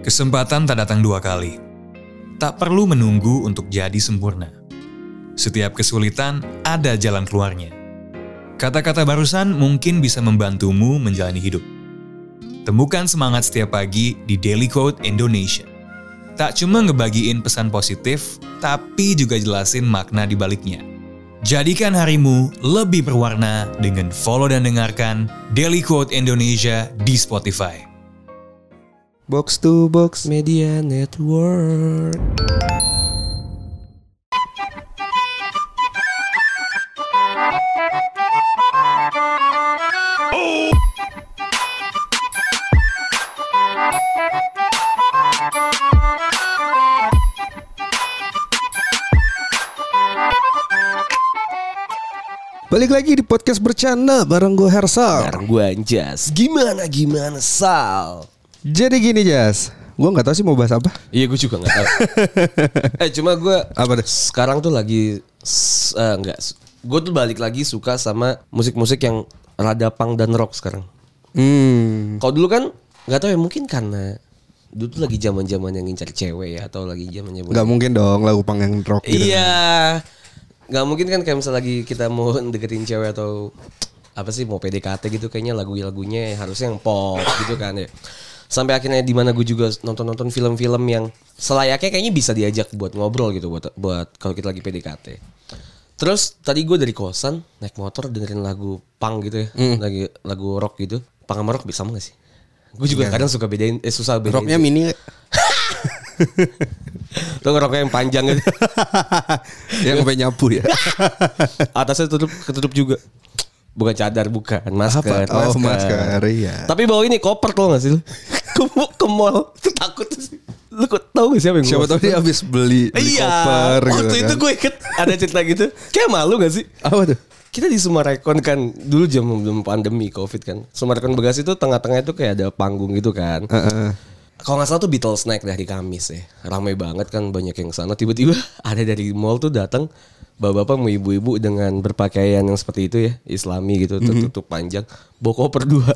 Kesempatan tak datang dua kali. Tak perlu menunggu untuk jadi sempurna. Setiap kesulitan ada jalan keluarnya. Kata-kata barusan mungkin bisa membantumu menjalani hidup. Temukan semangat setiap pagi di Daily Code Indonesia. Tak cuma ngebagiin pesan positif, tapi juga jelasin makna di baliknya. Jadikan harimu lebih berwarna dengan follow dan dengarkan Daily Quote Indonesia di Spotify. Box to Box Media Network. Balik lagi di podcast bercanda bareng gue Hersal. Bareng gue Anjas Gimana gimana Sal Jadi gini Jas, gue nggak tahu sih mau bahas apa. Iya gue juga gak tahu Eh cuma gue Apa deh? Sekarang tuh lagi eh, Enggak Gue tuh balik lagi suka sama musik-musik yang Rada punk dan rock sekarang Hmm. Kalau dulu kan nggak tahu ya mungkin karena Dulu tuh lagi zaman zaman yang ngincar cewek ya Atau lagi zaman zaman Gak mungkin dong lagu pang yang rock gitu. Iya Gak mungkin kan kayak misalnya lagi kita mau deketin cewek atau apa sih mau PDKT gitu kayaknya lagu-lagunya harusnya yang pop gitu kan ya. Sampai akhirnya di mana gue juga nonton-nonton film-film yang selayaknya kayaknya bisa diajak buat ngobrol gitu buat buat kalau kita lagi PDKT. Terus tadi gue dari kosan naik motor dengerin lagu punk gitu ya, lagi lagu rock gitu. Punk sama rock bisa sama gak sih? Gue juga kadang suka bedain, eh susah bedain. Rocknya mini nggak? Tuh roknya yang panjang gitu. yang sampai nyapu ya. Atasnya tutup ketutup juga. Bukan cadar, bukan masker. Apa? Oh, masker, iya. Tapi bawa ini koper tuh gak sih lu? Ke, ke mall Tuh takut sih. Lu kok tahu gak siapa yang Siapa tahu dia habis beli, beli Iya. koper Waktu gitu itu kan. gue ikut ada cerita gitu. Kayak malu gak sih? Apa tuh? Kita di Sumarekon kan dulu jam belum pandemi Covid kan. Sumarekon Bekasi itu tengah-tengah itu kayak ada panggung gitu kan. Heeh. Kalau nggak salah tuh Beatles naik dari Kamis ya. Ramai banget kan banyak yang sana. Tiba-tiba ada dari mall tuh datang bapak-bapak mau ibu-ibu dengan berpakaian yang seperti itu ya. Islami gitu tertutup panjang. Bawa koper dua.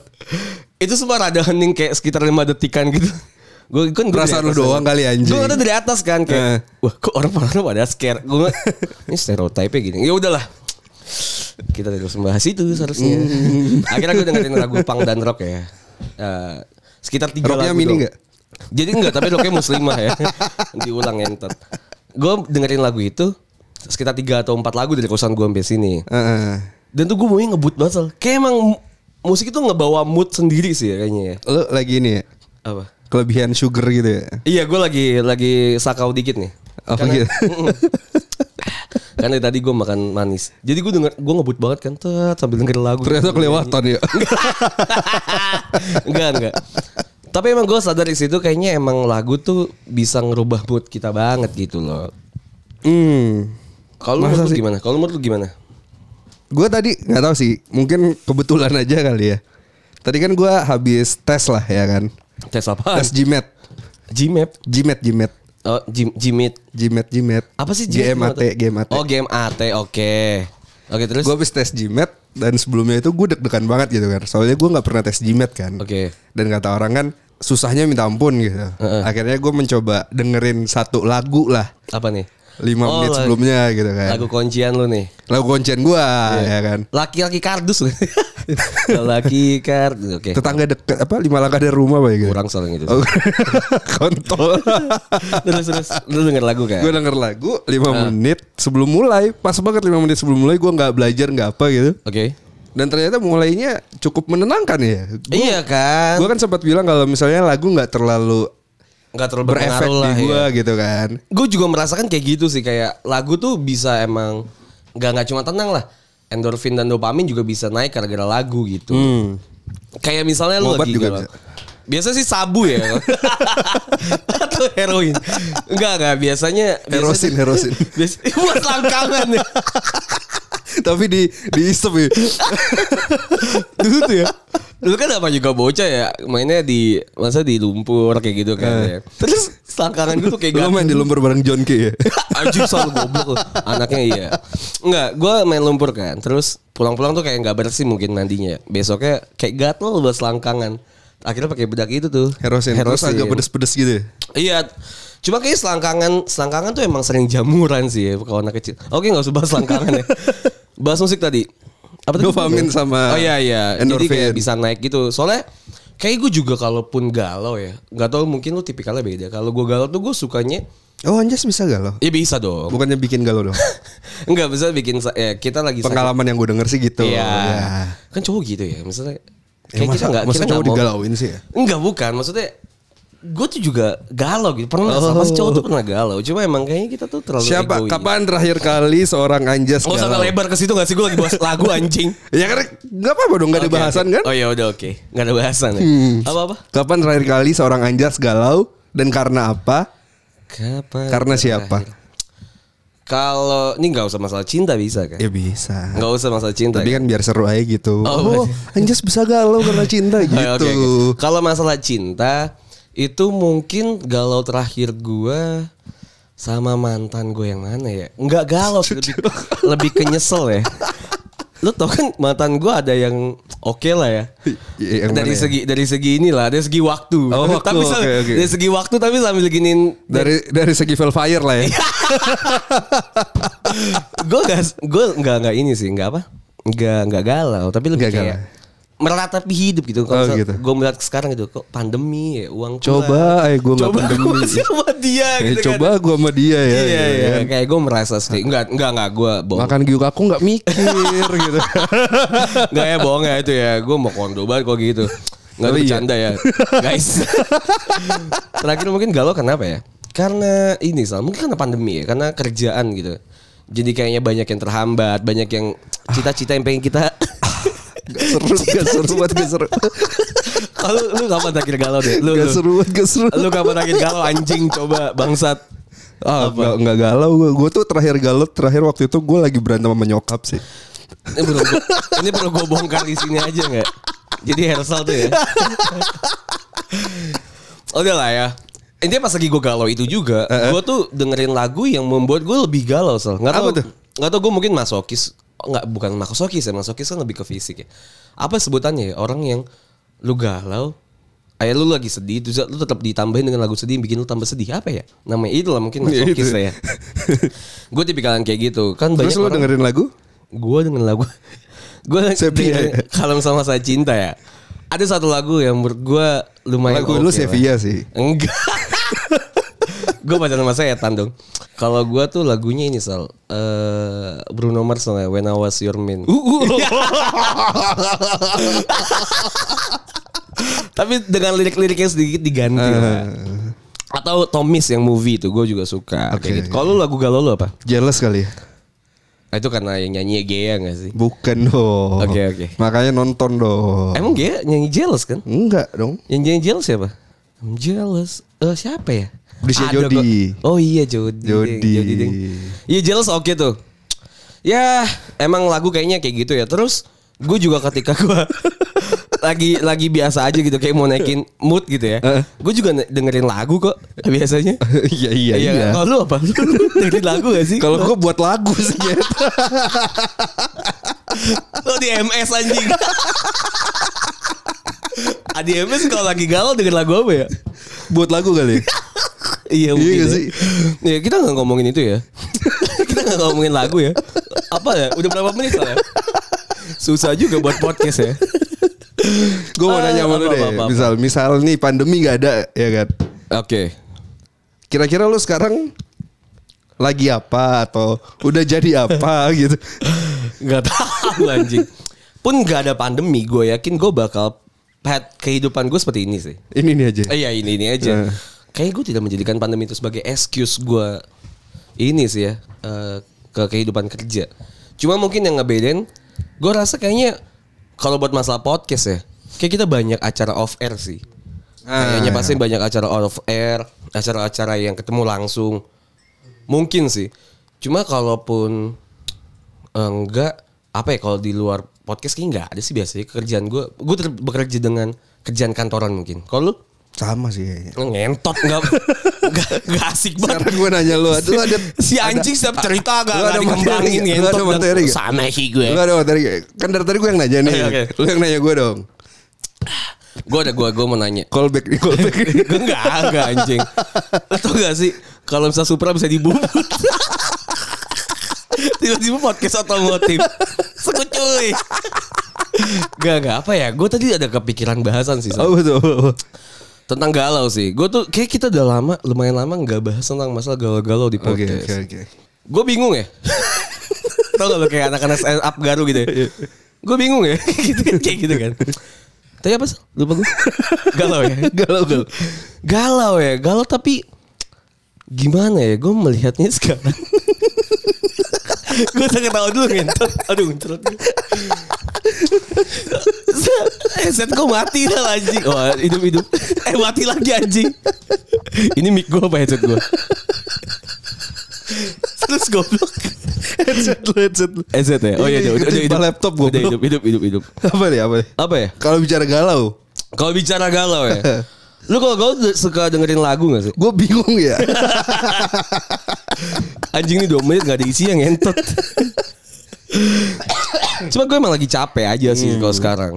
Itu semua rada hening kayak sekitar lima detikan gitu. Gue kan Perasaan dari lu doang kan. kali, anjing. Gue ngeliatnya dari atas kan kayak wah kok orang-orang pada scare. Gue ini stereotype gini. Ya udahlah. Kita tidak membahas itu seharusnya. Akhirnya gue dengerin lagu punk dan rock ya. Eh, sekitar tiga Rocknya lagu mini nggak? Jadi enggak, tapi roknya muslimah ya. Diulang entot. Gue dengerin lagu itu sekitar tiga atau empat lagu dari kosan gue sampai sini. Heeh. Dan tuh gue maunya ngebut banget. Kayak emang musik itu ngebawa mood sendiri sih ya kayaknya ya. Lu lagi ini ya? Apa? Kelebihan sugar gitu ya? Iya gue lagi lagi sakau dikit nih. Apa gitu? Karena tadi gue makan manis. Jadi gue denger gue ngebut banget kan tet, sambil denger lagu. Ternyata kelewatan ya. enggak enggak. Tapi emang gue sadar di situ kayaknya emang lagu tuh bisa ngerubah mood kita banget gitu loh. hmm. Kalau menurut lu gimana? Kalau menurut lu gimana? Gue tadi nggak tahu sih, mungkin kebetulan aja kali ya. Tadi kan gue habis tes lah ya kan. Tes apa? Tes GMAT. Gmap. GMAT, GMAT. Oh, Gm Gmit. GMAT, GMAT. Apa sih? GMAT, GMAT. Oh, GMAT. Oke. Oke, terus? Gue habis tes GMAT dan sebelumnya itu gue deg-degan banget gitu kan. Soalnya gue nggak pernah tes GMAT kan. Oke. Dan kata orang kan susahnya minta ampun gitu. Akhirnya gue mencoba dengerin satu lagu lah. Apa nih? Lima Oh, menit lagu- sebelumnya gitu kan. Lagu kuncian lu nih. Lagu kuncian gue ya kan. Laki-laki kardus. Laki kardus. Oke. Tetangga deket apa lima langkah dari rumah apa ya gitu. Kurang soalnya gitu. Oh, kontol. terus terus lu denger lagu kan? gue denger lagu 5 Ah. menit sebelum mulai pas banget 5 menit sebelum mulai gue nggak belajar nggak apa gitu Oke. dan ternyata mulainya cukup menenangkan ya Gua- Iya kan? gue kan sempat bilang kalau misalnya lagu nggak terlalu Enggak terlalu berefek berpengaruh di lah gue ya. gitu kan Gue juga merasakan kayak gitu sih kayak lagu tuh bisa emang nggak nggak cuma tenang lah. Endorfin dan dopamin juga bisa naik gara-gara lagu gitu. Kayak misalnya lu Obat lagi juga galau. Biasa sih sabu ya. Atau heroin. Enggak enggak biasanya Herosin, biasanya- herosin. Biasa, buat langkangan ya. tapi di di isep ya Dulu tuh ya. Dulu kan apa juga bocah ya mainnya di masa di lumpur kayak gitu kan ya. Terus selangkangan gue tuh kayak lo main di lumpur bareng John Key ya selalu goblok lu. Anaknya iya. Enggak, gue main lumpur kan. Terus pulang-pulang tuh kayak nggak bersih mungkin mandinya. Besoknya kayak gatel buat selangkangan. Akhirnya pakai bedak itu tuh. Herosin. Terus agak pedes-pedes gitu. ya? Iya. Cuma kayak selangkangan, selangkangan tuh emang sering jamuran sih ya kalau anak kecil. Oke nggak usah bahas selangkangan ya. Bahas musik tadi. Apa tadi? Dopamin sama Oh iya iya. Jadi endorfin. kayak bisa naik gitu. Soalnya kayak gue juga kalaupun galau ya. Nggak tahu mungkin lu tipikalnya beda. Kalau gue galau tuh gue sukanya Oh Anjas bisa galau? Ya bisa dong. Bukannya bikin galau dong? Enggak bisa bikin ya, kita lagi sakit. Pengalaman yang gue denger sih gitu. Iya. Ya. Kan cowok gitu ya. Misalnya Ya, kayak kita enggak masa kita cowok nggak mau- digalauin sih ya? Enggak bukan, maksudnya gue tuh juga galau gitu. Pernah sama si cowok tuh pernah galau. Cuma emang kayaknya kita tuh terlalu Siapa? egois. Kapan terakhir kali seorang Anjas Oh sampai lebar ke situ gak sih gue lagi bahas lagu anjing. Ya kan nggak apa-apa dong, nggak ada bahasan oke. kan? Oh ya udah oke, nggak ada bahasan ya. Hmm. Apa apa? Kapan terakhir kali seorang Anjas galau dan karena apa? Kapan? Karena siapa? terakhir? Kalau ini nggak usah masalah cinta bisa kan? Ya bisa. Nggak usah masalah cinta. Tapi kan biar seru aja gitu. Oh, Oh, Anjas bisa galau karena cinta gitu. Oke, oke. Kalau masalah cinta itu mungkin galau terakhir gua sama mantan gue yang mana ya? Enggak galau, lebih lebih ke nyesel ya. Lu tau kan mantan gue ada yang oke lah ya. Iya, yang dari ya? segi dari segi inilah, dari segi waktu. Oh, waktu, tapi sambil- oke. dari segi waktu tapi sambil giniin Dari dari segi Velfire lah ya. gue gak gue nggak nggak ini sih nggak apa nggak nggak galau tapi lebih Nggak kayak galau. Meratapi hidup gitu kalau Oh, gitu. gue melihat sekarang gitu kok pandemi ya uang Coba, eh, gua nggak coba pandemi. gue masih sama dia Eh, gitu coba kan. gua sama dia ya. iya gitu iya kan. kayak gue merasa sih enggak enggak enggak gue bohong Makan giuk aku nggak mikir gitu. enggak ya bohong ya itu ya gue mau kondo banget kok gitu nggak Oh, iya. bercanda ya guys terakhir mungkin galau kenapa ya karena ini sal mungkin karena pandemi ya karena kerjaan gitu jadi kayaknya banyak yang terhambat banyak yang cita-cita yang pengen kita Gak seru, gak seru banget, gak seru. Kalau lu kapan terakhir galau deh? Lu, Gak lu. seru banget, gak seru. Lu kapan terakhir galau anjing coba bangsat. Ah, gak, gak galau gue. Gue tuh terakhir galau, terakhir waktu itu gue lagi berantem sama nyokap sih. Ini perlu gua, ini perlu gue bongkar di sini aja nggak? Jadi Hersal tuh ya. Udah lah ya. Intinya pas lagi gue galau itu juga, gue tuh dengerin lagu yang membuat gue lebih galau sel. Nggak tahu Apa tuh? Nggak tahu gue mungkin masokis. Nggak bukan masokis ya, masokis kan lebih ke fisik ya. Apa sebutannya ya? Orang yang lu galau, Ayah lu lagi sedih, terus lu tetap ditambahin dengan lagu sedih, bikin lu tambah sedih apa ya? Namanya itu lah mungkin Ya, masokis lah ya. gue tipikal yang kayak gitu. Kan banyak Terus lu orang- dengerin lagu? gue dengan lagu gue Sepia. kalau sama saya cinta ya ada satu lagu yang menurut gue lumayan Lagu oke lu. Sevilla sih. enggak gue pacaran sama setan dong kalau gue tuh lagunya ini sal Eh, Bruno Mars nggak? When I Was Your Man tapi dengan lirik-liriknya sedikit diganti lah. atau Tomis yang movie itu gue juga suka Oke. kayak gitu. kalau lu lagu galau lu apa Jealous kali ya? Ah, itu karena yang nyanyi Gea gak sih Bukan dong. Oke, oke. Makanya nonton dong. Emang Gea nyanyi jealous kan? Enggak dong. Yang nyanyi jealous siapa? I'm jealous. Eh siapa ya? Ada Jody. kok. Oh iya Jody. Jody. Ding, Ding. Iya jealous oke tuh. Ya emang lagu kayaknya kayak gitu ya. Terus gue juga ketika gue lagi lagi biasa aja gitu kayak mau naikin mood gitu ya. gue juga dengerin lagu kok biasanya. Iya iya iya. kan? Kalau lu apa? Lu dengerin lagu gak sih? Kalau gue buat lagu sih Jet. Lo di MS anjing. Ah, di MS kalau lagi galau denger lagu apa ya? buat lagu kali. Iya mungkin nggak ya. sih? Ya, kita nggak ngomongin itu ya. kita nggak ngomongin lagu ya. Apa ya? Udah berapa menit soalnya? Susah juga buat podcast ya. Gue mau nanya sama lu deh. apa, apa, apa. Misal misal nih pandemi gak ada ya kan. Oke. Kira-kira lu sekarang lagi apa atau udah jadi apa gitu. Gak tahu anjing. Pun gak ada pandemi, gue yakin gue bakal pet kehidupan gue seperti ini sih. Ini nih aja. Eh, Iya ini ini aja. Nah. Kayak gue tidak menjadikan pandemi itu sebagai excuse gue ini sih ya eh, ke kehidupan kerja. Cuma mungkin yang ngebedain, gue rasa kayaknya kalau buat masalah podcast ya, kayak kita banyak acara off air sih. Kayaknya pasti banyak acara off air, acara-acara yang ketemu langsung. Mungkin sih. Cuma kalaupun eh, enggak apa ya kalau di luar podcast kayaknya enggak ada sih biasanya kerjaan gue. Gue bekerja dengan kerjaan kantoran mungkin. Kalau lu Sama sih kayaknya. ngentot nggak nggak nggak asik banget. Sekarang gue nanya lu, lu ada Si anjing setiap cerita gak, gak ada dikembangin nggak? Lu ngentot. ada materi nggak? Sama sih gue. Lu ada materi nggak? Kan dari tadi gue yang nanya nih. Oke. Lu yang nanya gue dong. Gue ada gue gue mau nanya. Callback nih, callback. Gue enggak, enggak anjing. Lo tau gak sih kalau misalnya Supra bisa dibubut. Tiba-tiba podcast otomotif. Sekucuy. Gak, gak apa ya. Gue tadi ada kepikiran bahasan sih. Sal. Oh betul. Tentang galau sih. Gue tuh kayak kita udah lama, lumayan lama nggak bahas tentang masalah galau-galau di Oke podcast. oke oke. Gue bingung ya. Tau gak lo kayak anak-anak stand up garu gitu ya. Gue bingung ya. gitu kan, kayak gitu kan. Tadi apa sih? Lupa gue. Galau ya. Galau galau. Galau ya. Galau tapi gimana ya? Gue melihatnya sekarang. Gue usah ketawa dulu ngentot. Aduh ngentot. Headset gue mati lah anjing. Wah hidup-hidup. Eh mati lagi anjing. Ini mic gue apa headset gue? Terus goblok. Headset lu headset lu. Headset ya? Oh iya udah, udah, hidup. laptop goblok. Udah hidup, hidup, hidup, hidup. Apa nih apa nih? Apa ya? Kalau bicara galau, Kalau bicara galau ya. Lu kalau galau suka dengerin lagu gak sih? gue bingung ya. Anjing nih 2 menit gak ada isi yang ngentot. Cuma gue emang lagi capek aja sih kalau sekarang.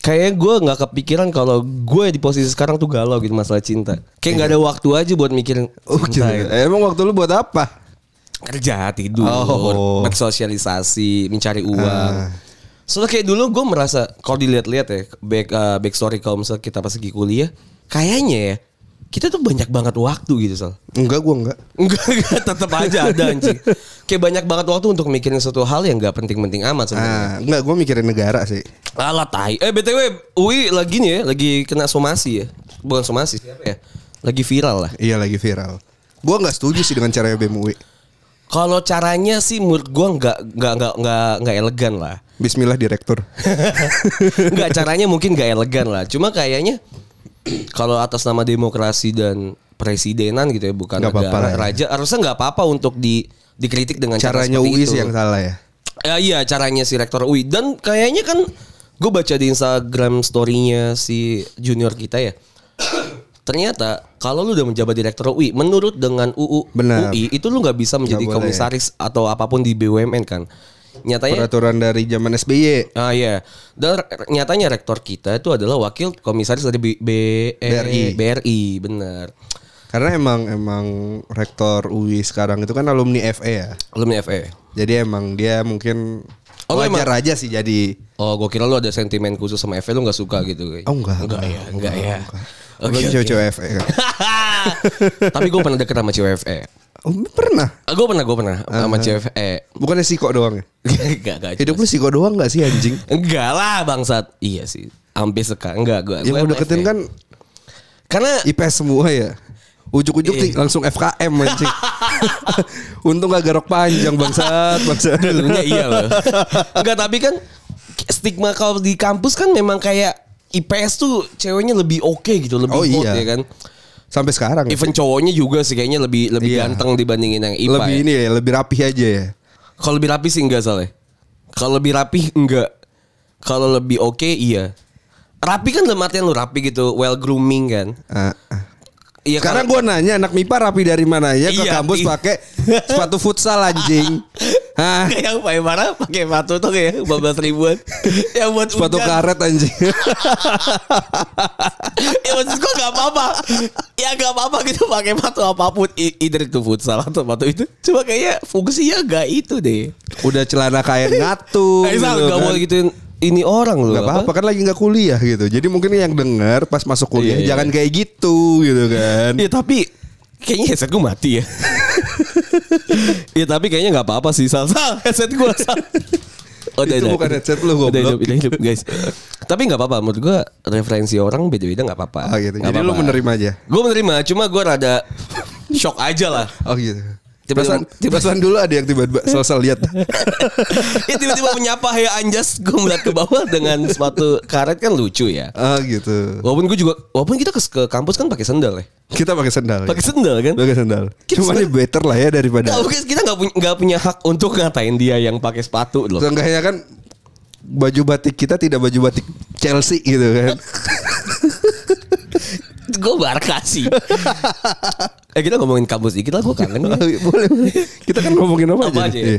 Kayaknya gue nggak kepikiran kalau gue di posisi sekarang tuh galau gitu masalah cinta. Kayak nggak ada waktu aja buat mikirin Oh, cinta. gitu. gitu. Emang waktu lu buat apa? Kerja, tidur, Oh. bersosialisasi, mencari uang. Ah. Soalnya kayak dulu gue merasa kalau dilihat-lihat ya back uh, back story kalau misalnya kita pas lagi kuliah, kayaknya ya kita tuh banyak banget waktu gitu Sal. Enggak, gue enggak. Enggak, enggak tetap aja ada anjing. Kayak banyak banget waktu untuk mikirin suatu hal yang nggak penting-penting amat sebenarnya. Ah, enggak, gue mikirin negara sih. Alah tai. Eh BTW Ui lagi nih ya, lagi kena somasi ya. Bukan somasi siapa ya? Lagi viral lah. Iya lagi viral. Gue nggak setuju sih dengan cara BEM UI. Kalau caranya sih menurut gua nggak nggak nggak nggak nggak elegan lah. Bismillah direktur. Nggak caranya mungkin nggak elegan lah. Cuma kayaknya kalau atas nama demokrasi dan presidenan gitu ya bukan Nggak apa-apa negara lah ya. raja harusnya nggak apa-apa untuk di dikritik dengan cara Caranya seperti UI itu. sih yang salah ya. Ya, iya caranya si rektor UI dan kayaknya kan gue baca di Instagram story-nya si junior kita ya. Ternyata kalau lu udah menjabat direktur UI, menurut dengan UU Benar. UI itu lu nggak bisa menjadi boleh. komisaris atau apa pun di BUMN kan. Nyatanya Peraturan dari zaman SBY. Ah iya. Dan nyatanya rektor kita itu adalah wakil komisaris dari B, B- eh, BRI. BRI, benar. Karena emang emang rektor UI sekarang itu kan alumni FE ya. Alumni FE. Jadi emang dia mungkin Oh, wajar aja sih jadi. Oh, gue kira lu ada sentimen khusus sama FE lu nggak suka gitu. Oh enggak. Enggak ya, enggak ya. Oke. cewek-cewek FE kan. Tapi gue pernah deket sama cewek FE. Oh, pernah. Gue pernah, gue pernah sama cewek FE. Bukannya siko doang ya? Enggak, enggak. Hidup lu siko doang gak sih anjing? Enggak lah bangsat. Iya sih. Hampir sekarang enggak gue. Yang udah deketin kan karena IPS semua ya. Ujuk-ujuk nih langsung FKM anjing. Untung gak garok panjang bangsat, bangsat. dulunya iya loh. Enggak, tapi kan stigma kalau di kampus kan memang kayak IPS tuh ceweknya lebih oke gitu, lebih Oh, hot iya. ya kan. Sampai sekarang. ya? Even cowoknya juga sih kayaknya lebih lebih Iya. ganteng dibandingin yang IPA. lebih ya. ini ya, lebih rapi aja ya. Kalau lebih rapi sih enggak salah. Kalau lebih rapi enggak. Kalau lebih oke iya. Rapi kan dalam artian lu rapi gitu, well grooming kan. Ah. Iya Sekarang karena- gue nanya anak MIPA rapi dari mana ya ke Iya, kampus iya. pakai sepatu futsal anjing. Hah? Kayak yang pakai mana pakai sepatu tuh kayak 15 ribuan. yang buat Sepatu hujan. karet anjing. ya maksud gue gak apa-apa Ya gak apa-apa gitu pakai sepatu apa pun I- Either itu futsal atau sepatu itu Cuma kayaknya fungsinya gak itu deh Udah celana kain ngatung. Eh Sal, gitu gak kan. boleh gituin ini orang loh Gak apa-apa kan lagi nggak kuliah gitu. Jadi mungkin yang denger pas masuk kuliah Iya, iya. jangan kayak gitu gitu kan. Ya tapi Kayaknya headset gue mati ya Ya tapi kayaknya gak apa-apa sih Sal Sal headset gue Sal Oh, Itu udah. bukan headset lu, goblok. Udah hidup, udah hidup guys Tapi gak apa-apa Menurut gue referensi orang beda-beda gak apa-apa Oh gitu. Nggak Jadi lu apa-apa. menerima aja. Gue menerima Cuma gue rada Shock aja lah Oh gitu. Tiba-tiba- Tiba-tiba tiba dulu ada yang tiba-tiba selesai lihat. ya tiba-tiba menyapa Hey Anjas Gue melihat ke bawah dengan sepatu karet kan lucu ya Ah gitu. Walaupun gue juga Walaupun kita ke, ke kampus kan pakai sendal ya Kita pakai sendal. Pakai sendal kan Pakai sendal. Kita Cuma ini better lah ya daripada. Mungkin kita nggak punya nggak punya hak untuk ngatain dia yang pakai sepatu loh. Seenggaknya kan baju batik kita tidak baju batik Chelsea gitu kan. gue Barca sih. eh kita ngomongin kampus dikit lah gue kangen. ya. boleh, boleh. Kita kan ngomongin apa, Apa aja. aja ya?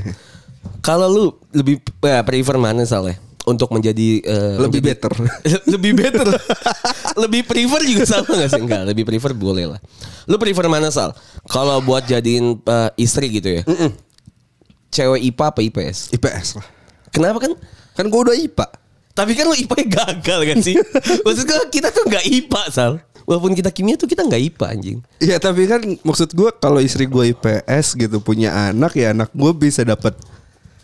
Kalau lu lebih ya, prefer mana soalnya? untuk menjadi eh, Lebih menjadi- better. lebih better. lebih prefer juga sama gak sih? Enggak, lebih prefer boleh lah. Lu prefer mana Sal? Kalau buat jadiin eh, istri gitu ya. Cewek IPA apa IPS? IPS lah. Kenapa kan? Kan gue udah IPA. Tapi kan lu IPA gagal kan sih? Maksud gue kita tuh nggak IPA Sal. Walaupun kita kimia tuh kita nggak IPA anjing. Iya tapi kan maksud gue kalau istri gue IPS gitu punya anak ya anak gue bisa dapat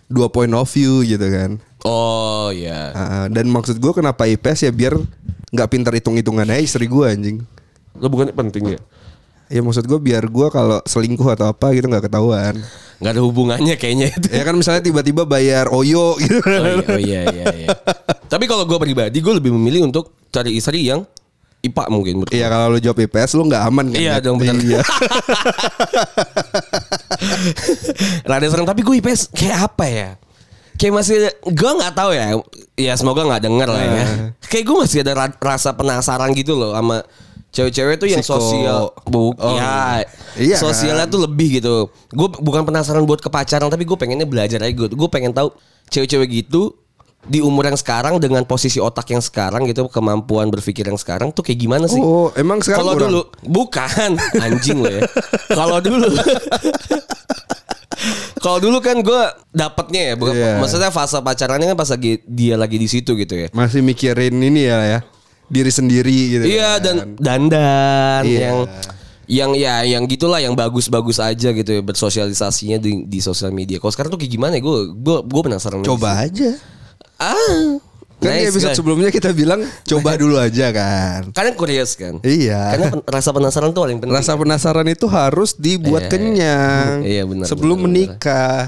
dua point of view gitu kan. Oh ya. Ah, dan maksud gue kenapa IPS ya biar nggak pintar hitung-hitungan aja istri gue anjing. Lo bukan penting ya? Ya maksud gue biar gue kalau selingkuh atau apa gitu nggak ketahuan. Nggak ada hubungannya kayaknya itu. ya kan misalnya tiba-tiba bayar oyo gitu. Oh iya, oh iya, iya, iya. Tapi kalau gue pribadi, gue lebih memilih untuk cari istri yang IPA mungkin. menurut Iya kalau lu jawab IPS lu nggak aman kan? Iya Net? dong, benar. Iya. Rada serem tapi gue IPS kayak apa ya? Kayak masih gue nggak tahu ya. Ya semoga nggak denger lah ya. Kayak gue masih ada ra- rasa penasaran gitu loh sama cewek-cewek tuh yang Psiko. sosial. Bu, Oh, ya. iya kan? Sosialnya tuh lebih gitu. Gue bukan penasaran buat ke pacaran tapi gue pengennya belajar aja gue. Gue pengen tahu cewek-cewek gitu di umur yang sekarang dengan posisi otak yang sekarang gitu kemampuan berpikir yang sekarang tuh kayak gimana sih? Oh, emang sekarang Kalau dulu bukan anjing lo ya. Kalau dulu Kalau dulu kan gue dapetnya ya, bukan, Iya. maksudnya fase pacarannya kan pas lagi dia lagi di situ gitu ya. Masih mikirin ini ya ya. Diri sendiri gitu. Iya kan. dan dandan Iya. yang yang ya yang gitulah yang bagus-bagus aja gitu ya bersosialisasinya di, di sosial media. Kalau sekarang tuh kayak gimana ya? Gue gue gue penasaran. aja Coba sih. aja. Ah. Kan di nice, episode guys. sebelumnya kita bilang coba dulu aja kan. Karena curious kan. Iya. Karena pen- rasa penasaran tuh paling penting. Rasa penasaran itu harus dibuat Iya, iya. kenyang. Iya, benar, Sebelum benar, benar. menikah.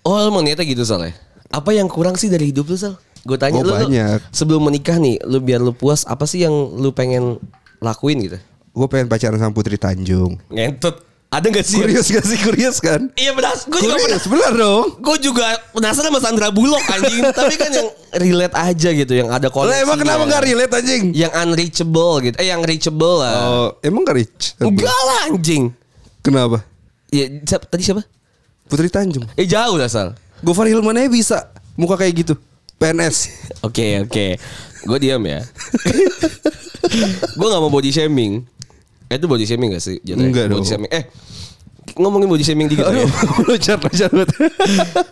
Oh lu mau niatnya gitu Sal ya? Apa yang kurang sih dari hidup lu Sal? Gue tanya Oh, lu, lu banyak. sebelum menikah nih, lu biar lu puas apa sih yang lu pengen lakuin gitu? Gue pengen pacaran sama Putri Tanjung. Ngentut. Ada gak sih? Kurius gak sih? Kurius kan? Iya benar. Gue juga pernah. Benar dong. Gue juga penasaran sama Sandra Bullock anjing. Tapi kan yang relate aja gitu, yang ada Lah koneksi. emang kenapa gak relate anjing? Yang unreachable gitu. Eh yang reachable lah. Oh, emang gak rich? Enggak lah anjing. Kenapa? Ya, siapa, tadi siapa? Putri Tanjung. Eh jauh lah Sal. Gofar Hilman aja bisa muka kayak gitu. PNS. Oke oke. Gue diam ya. gue gak mau body shaming. Eh, itu body shaming gak sih? Jatuhnya? Enggak body dong. Shaming. Eh ngomongin body shaming dikit ya. Lucar lucar banget.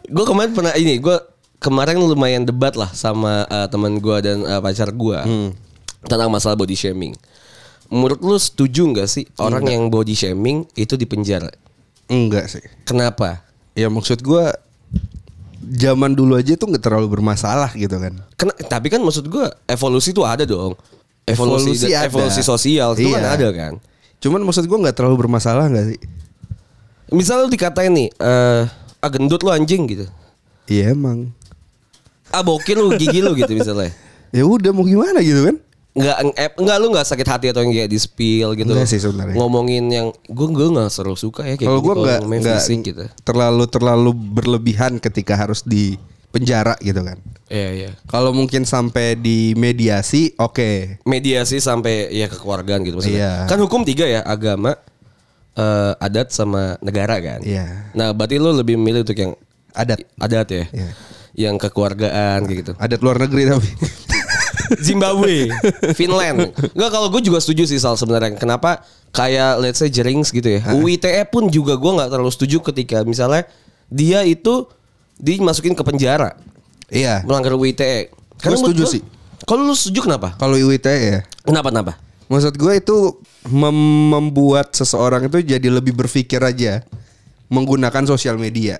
gue kemarin pernah ini. Gue kemarin lumayan debat lah sama uh, teman gue dan uh, pacar gue tentang masalah body shaming. Menurut lu setuju nggak sih orang yang body shaming itu di penjara? Enggak sih. Kenapa? Ya maksud gua zaman dulu aja tuh nggak terlalu bermasalah gitu kan. Kena, tapi kan maksud gue evolusi tuh ada dong. Evolusi Evolusi ada. evolusi sosial itu kan Iya. ada kan. Cuman maksud gua nggak terlalu bermasalah nggak sih? Misal lu dikatain nih, eh ah gendut lu anjing gitu. Iya emang. Ah bokil lu gigi lu gitu misalnya. Ya udah mau gimana gitu kan? Enggak eh, enggak lu enggak sakit hati atau yang kayak di spill gitu. Enggak sih sebenarnya. Ngomongin yang gue gue enggak seru suka ya kayak Kalau gitu gua nggak nggak gitu. terlalu terlalu berlebihan ketika harus di penjara gitu kan. Iya iya. Kalau mungkin sampai di mediasi, oke. Mediasi sampai ya kekeluargaan gitu maksudnya. Iya. Kan hukum tiga ya, agama, eh, adat sama negara kan. Iya. Nah, berarti lu lebih memilih untuk yang Adat. adat ya. Iya. Yang kekeluargaan kayak gitu. Adat luar negeri tapi. Zimbabwe, Finland. Enggak kalau gue juga setuju sih Sal sebenarnya. Kenapa kayak let's say Jerings gitu ya. UITE pun juga gue nggak terlalu setuju ketika misalnya dia itu dimasukin ke penjara iya. melanggar UITE. Gua menurut setuju gua- sih. Kalau lu setuju kenapa? Kalau UIT ya. Kenapa kenapa? Maksud gue itu mem- membuat seseorang itu jadi lebih berpikir aja menggunakan sosial media.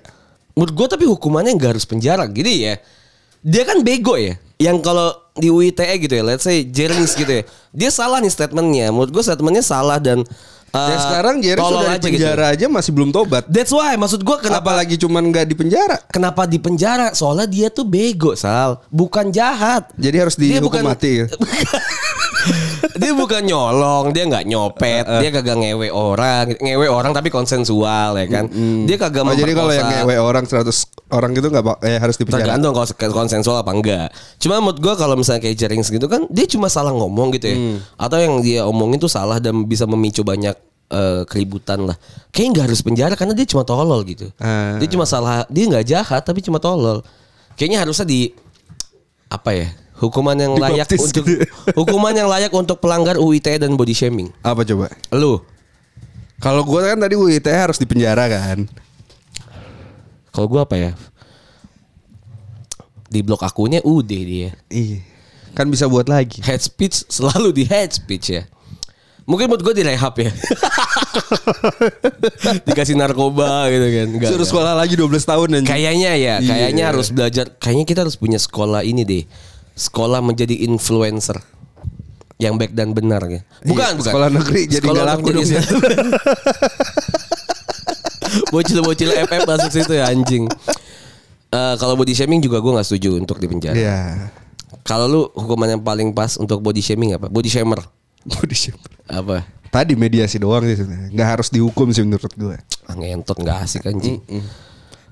Menurut gue tapi hukumannya nggak harus penjara gitu ya. Dia kan bego ya. Yang kalau di UITE gitu ya, let's say Jerings gitu ya. Dia salah nih statementnya. Menurut gue statementnya salah dan uh, Dan sekarang Jerry sudah aja di penjara aja masih belum tobat. That's why maksud gue kenapa Apalagi cuman nggak di penjara. Kenapa di penjara? Soalnya dia tuh bego, Sal. Bukan jahat. Jadi harus Dia dihukum bukan- mati. ya? dia bukan nyolong, dia nggak nyopet, dia kagak ngewe orang, ngewe orang tapi konsensual ya kan. Dia kagak Oh, jadi kalau yang ngewe orang 100 orang gitu nggak eh, harus di penjara. Tergantung kalau se- konsensual apa enggak. Cuma menurut gua kalau misalnya kayak Jerings gitu kan dia cuma salah ngomong gitu ya. Hmm. Atau yang dia omongin tuh salah dan bisa memicu banyak eh, keributan lah. Kayaknya nggak harus penjara karena dia cuma tolol gitu. Ah. Dia cuma salah, dia nggak jahat tapi cuma tolol. Kayaknya harusnya di apa ya? Hukuman yang layak Dibaptis untuk gitu. hukuman yang layak untuk pelanggar UU ITE dan body shaming. Apa coba? Lu Kalau gue kan tadi UIT harus dipenjara kan. kalau gua apa ya? Di blok akunnya UD dia. Iya. Kan bisa buat lagi. Head speech selalu di head speech ya. Mungkin buat gue direhab ya. Dikasih narkoba gitu kan. Enggak, Suruh enggak. sekolah lagi 12 tahun. Kayaknya ya, Iya. kayaknya harus belajar. Kayaknya kita harus punya sekolah ini deh. Sekolah menjadi influencer. Yang baik dan benar ya. Bukan, Iya, bukan. sekolah negeri jadi Sekolah laku dong. menjadi- Bocil-bocil FF masuk situ ya anjing. Eh, kalau body shaming juga gue nggak setuju untuk di penjara. Iya. Kalau lu hukuman yang paling pas untuk body shaming apa? Body shamer. Body shape. Apa? Tadi mediasi doang sih sebenarnya. Nggak harus dihukum sih menurut gue. Ah, ngentot nggak asik anjing.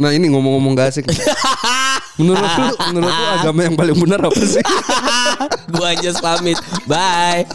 Nah ini ngomong-ngomong gak asik. menurut lu, menurut lu agama yang paling benar apa sih? gua aja pamit. Bye.